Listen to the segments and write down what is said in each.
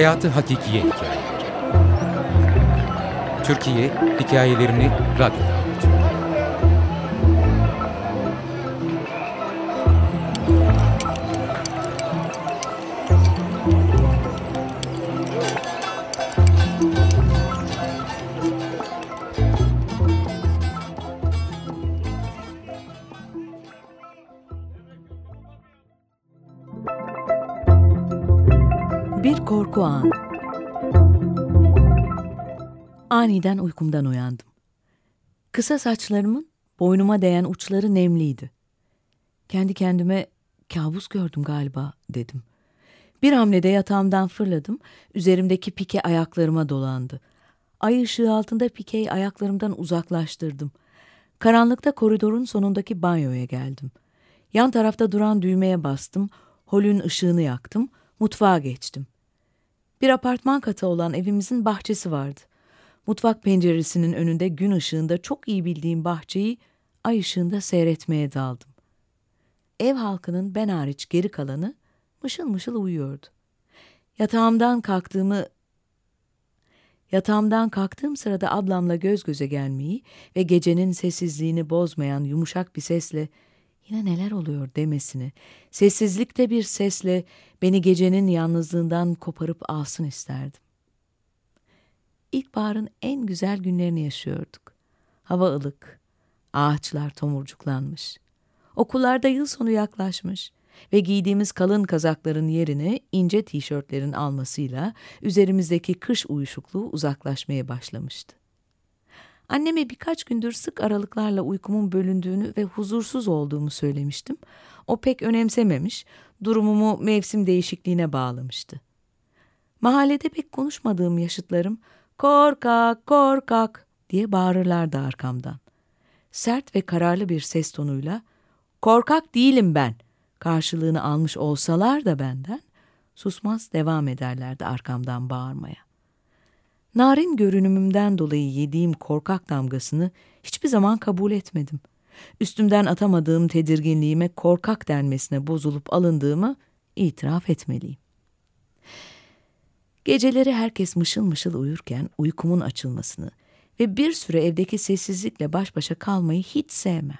Hayatı Hakikiye Hikayeleri Türkiye hikayelerini radyoda anlatıyor. Bir korku anı. Aniden uykumdan uyandım. Kısa saçlarımın boynuma değen uçları nemliydi. Kendi kendime kabus gördüm galiba dedim. Bir hamlede yatağımdan fırladım, üzerimdeki pike ayaklarıma dolandı. Ay ışığı altında pikeyi ayaklarımdan uzaklaştırdım. Karanlıkta koridorun sonundaki banyoya geldim. Yan tarafta duran düğmeye bastım, holün ışığını yaktım, mutfağa geçtim. Bir apartman katı olan evimizin bahçesi vardı. Mutfak penceresinin önünde gün ışığında çok iyi bildiğim bahçeyi ay ışığında seyretmeye daldım. Ev halkının ben hariç geri kalanı mışıl mışıl uyuyordu. Yatağımdan kalktığımı Yatağımdan kalktığım sırada ablamla göz göze gelmeyi ve gecenin sessizliğini bozmayan yumuşak bir sesle yine neler oluyor demesini, sessizlikte bir sesle beni gecenin yalnızlığından koparıp alsın isterdim. İlkbaharın en güzel günlerini yaşıyorduk. Hava ılık, ağaçlar tomurcuklanmış. Okullarda yıl sonu yaklaşmış ve giydiğimiz kalın kazakların yerini ince tişörtlerin almasıyla üzerimizdeki kış uyuşukluğu uzaklaşmaya başlamıştı. Anneme birkaç gündür sık aralıklarla uykumun bölündüğünü ve huzursuz olduğumu söylemiştim. O pek önemsememiş, durumumu mevsim değişikliğine bağlamıştı. Mahallede pek konuşmadığım yaşıtlarım korkak korkak diye bağırırlardı arkamdan. Sert ve kararlı bir ses tonuyla korkak değilim ben karşılığını almış olsalar da benden susmaz devam ederlerdi arkamdan bağırmaya. Narin görünümümden dolayı yediğim korkak damgasını hiçbir zaman kabul etmedim. Üstümden atamadığım tedirginliğime korkak denmesine bozulup alındığımı itiraf etmeliyim. Geceleri herkes mışıl mışıl uyurken uykumun açılmasını ve bir süre evdeki sessizlikle baş başa kalmayı hiç sevmem.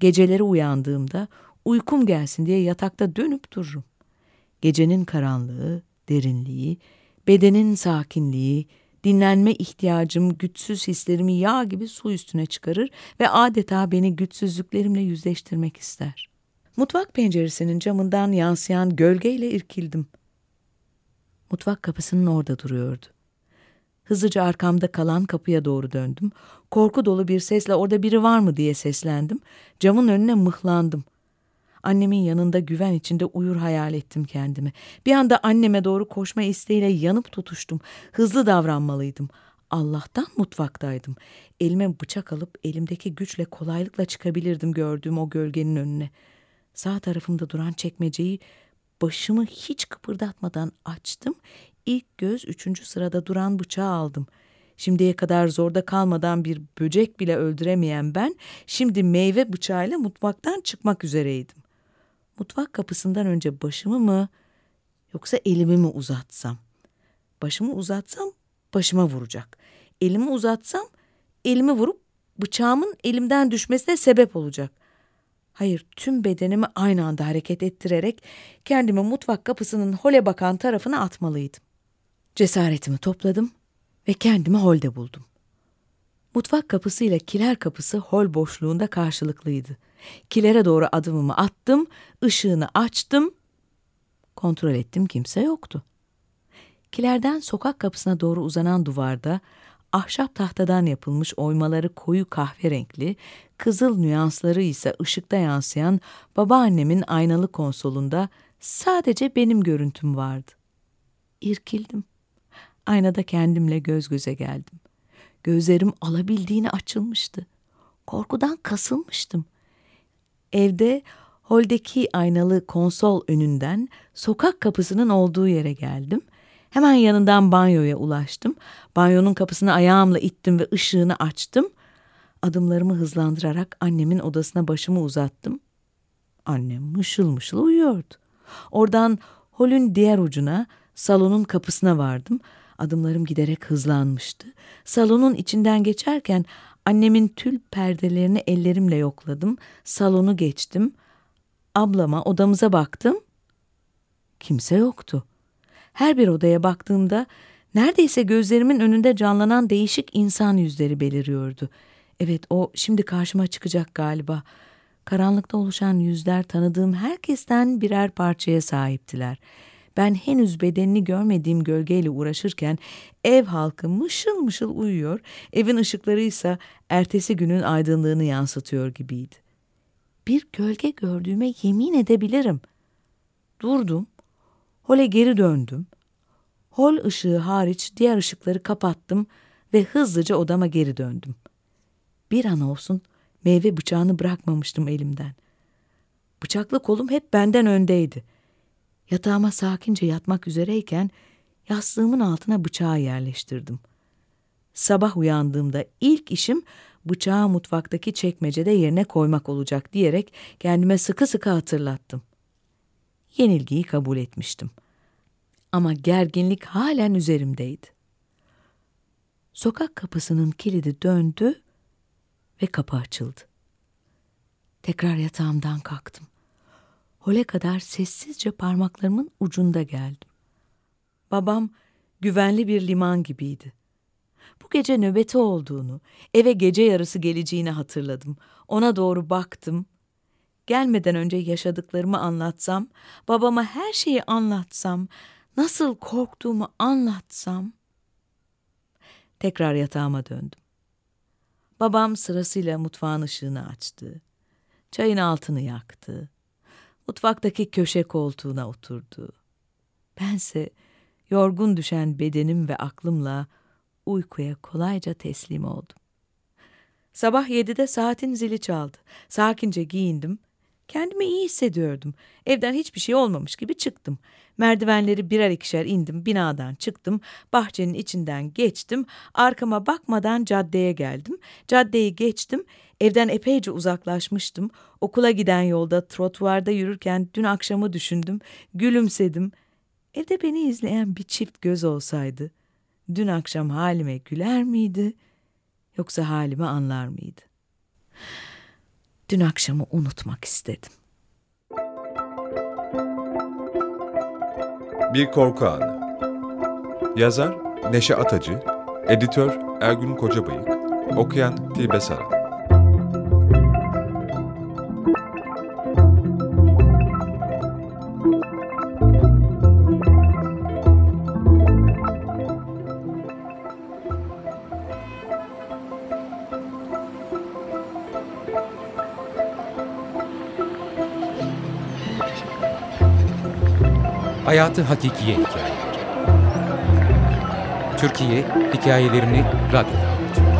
Geceleri uyandığımda uykum gelsin diye yatakta dönüp dururum. Gecenin karanlığı, derinliği, bedenin sakinliği, dinlenme ihtiyacım, güçsüz hislerimi yağ gibi su üstüne çıkarır ve adeta beni güçsüzlüklerimle yüzleştirmek ister. Mutfak penceresinin camından yansıyan gölgeyle irkildim. Mutfak kapısının orada duruyordu. Hızlıca arkamda kalan kapıya doğru döndüm. Korku dolu bir sesle orada biri var mı diye seslendim. Camın önüne mıhlandım. Annemin yanında güven içinde uyur hayal ettim kendimi. Bir anda anneme doğru koşma isteğiyle yanıp tutuştum. Hızlı davranmalıydım. Allah'tan mutfaktaydım. Elime bıçak alıp elimdeki güçle kolaylıkla çıkabilirdim gördüğüm o gölgenin önüne. Sağ tarafımda duran çekmeceyi başımı hiç kıpırdatmadan açtım. İlk göz üçüncü sırada duran bıçağı aldım. Şimdiye kadar zorda kalmadan bir böcek bile öldüremeyen ben, şimdi meyve bıçağıyla mutfaktan çıkmak üzereydim. Mutfak kapısından önce başımı mı yoksa elimi mi uzatsam? Başımı uzatsam başıma vuracak. Elimi uzatsam elimi vurup bıçağımın elimden düşmesine sebep olacak. Hayır, tüm bedenimi aynı anda hareket ettirerek kendimi mutfak kapısının hole bakan tarafına atmalıydım. Cesaretimi topladım ve kendimi holde buldum. Mutfak kapısı ile kiler kapısı hol boşluğunda karşılıklıydı. Kilere doğru adımımı attım, ışığını açtım. Kontrol ettim kimse yoktu. Kilerden sokak kapısına doğru uzanan duvarda ahşap tahtadan yapılmış oymaları koyu kahverenkli, kızıl nüansları ise ışıkta yansıyan babaannemin aynalı konsolunda sadece benim görüntüm vardı. İrkildim. Aynada kendimle göz göze geldim. Gözlerim alabildiğini açılmıştı. Korkudan kasılmıştım. Evde holdeki aynalı konsol önünden sokak kapısının olduğu yere geldim. Hemen yanından banyoya ulaştım. Banyonun kapısını ayağımla ittim ve ışığını açtım. Adımlarımı hızlandırarak annemin odasına başımı uzattım. Annem mışıl mışıl uyuyordu. Oradan holün diğer ucuna Salonun kapısına vardım. Adımlarım giderek hızlanmıştı. Salonun içinden geçerken annemin tül perdelerini ellerimle yokladım. Salonu geçtim. Ablama odamıza baktım. Kimse yoktu. Her bir odaya baktığımda neredeyse gözlerimin önünde canlanan değişik insan yüzleri beliriyordu. Evet o şimdi karşıma çıkacak galiba. Karanlıkta oluşan yüzler tanıdığım herkesten birer parçaya sahiptiler. Ben henüz bedenini görmediğim gölgeyle uğraşırken ev halkı mışıl mışıl uyuyor, evin ışıkları ise ertesi günün aydınlığını yansıtıyor gibiydi. Bir gölge gördüğüme yemin edebilirim. Durdum, hole geri döndüm. Hol ışığı hariç diğer ışıkları kapattım ve hızlıca odama geri döndüm. Bir an olsun meyve bıçağını bırakmamıştım elimden. Bıçaklı kolum hep benden öndeydi. Yatağıma sakince yatmak üzereyken yastığımın altına bıçağı yerleştirdim. Sabah uyandığımda ilk işim bıçağı mutfaktaki çekmecede yerine koymak olacak diyerek kendime sıkı sıkı hatırlattım. Yenilgiyi kabul etmiştim. Ama gerginlik halen üzerimdeydi. Sokak kapısının kilidi döndü ve kapı açıldı. Tekrar yatağımdan kalktım. Hole kadar sessizce parmaklarımın ucunda geldim. Babam güvenli bir liman gibiydi. Bu gece nöbeti olduğunu, eve gece yarısı geleceğini hatırladım. Ona doğru baktım. Gelmeden önce yaşadıklarımı anlatsam, babama her şeyi anlatsam, nasıl korktuğumu anlatsam. Tekrar yatağıma döndüm. Babam sırasıyla mutfağın ışığını açtı. Çayın altını yaktı. Mutfaktaki köşe koltuğuna oturdu. Bense yorgun düşen bedenim ve aklımla uykuya kolayca teslim oldum. Sabah yedide saatin zili çaldı. Sakince giyindim. Kendimi iyi hissediyordum. Evden hiçbir şey olmamış gibi çıktım. Merdivenleri birer ikişer indim, binadan çıktım, bahçenin içinden geçtim, arkama bakmadan caddeye geldim. Caddeyi geçtim, evden epeyce uzaklaşmıştım. Okula giden yolda, trotuarda yürürken dün akşamı düşündüm, gülümsedim. Evde beni izleyen bir çift göz olsaydı, dün akşam halime güler miydi, yoksa halimi anlar mıydı? Dün akşamı unutmak istedim. Bir Korku Anı Yazar Neşe Atacı Editör Ergün Kocabayık Okuyan Tilbe Saran Hayatı Hakikiye Hikayeleri Türkiye hikayelerini radyoda anlatıyor.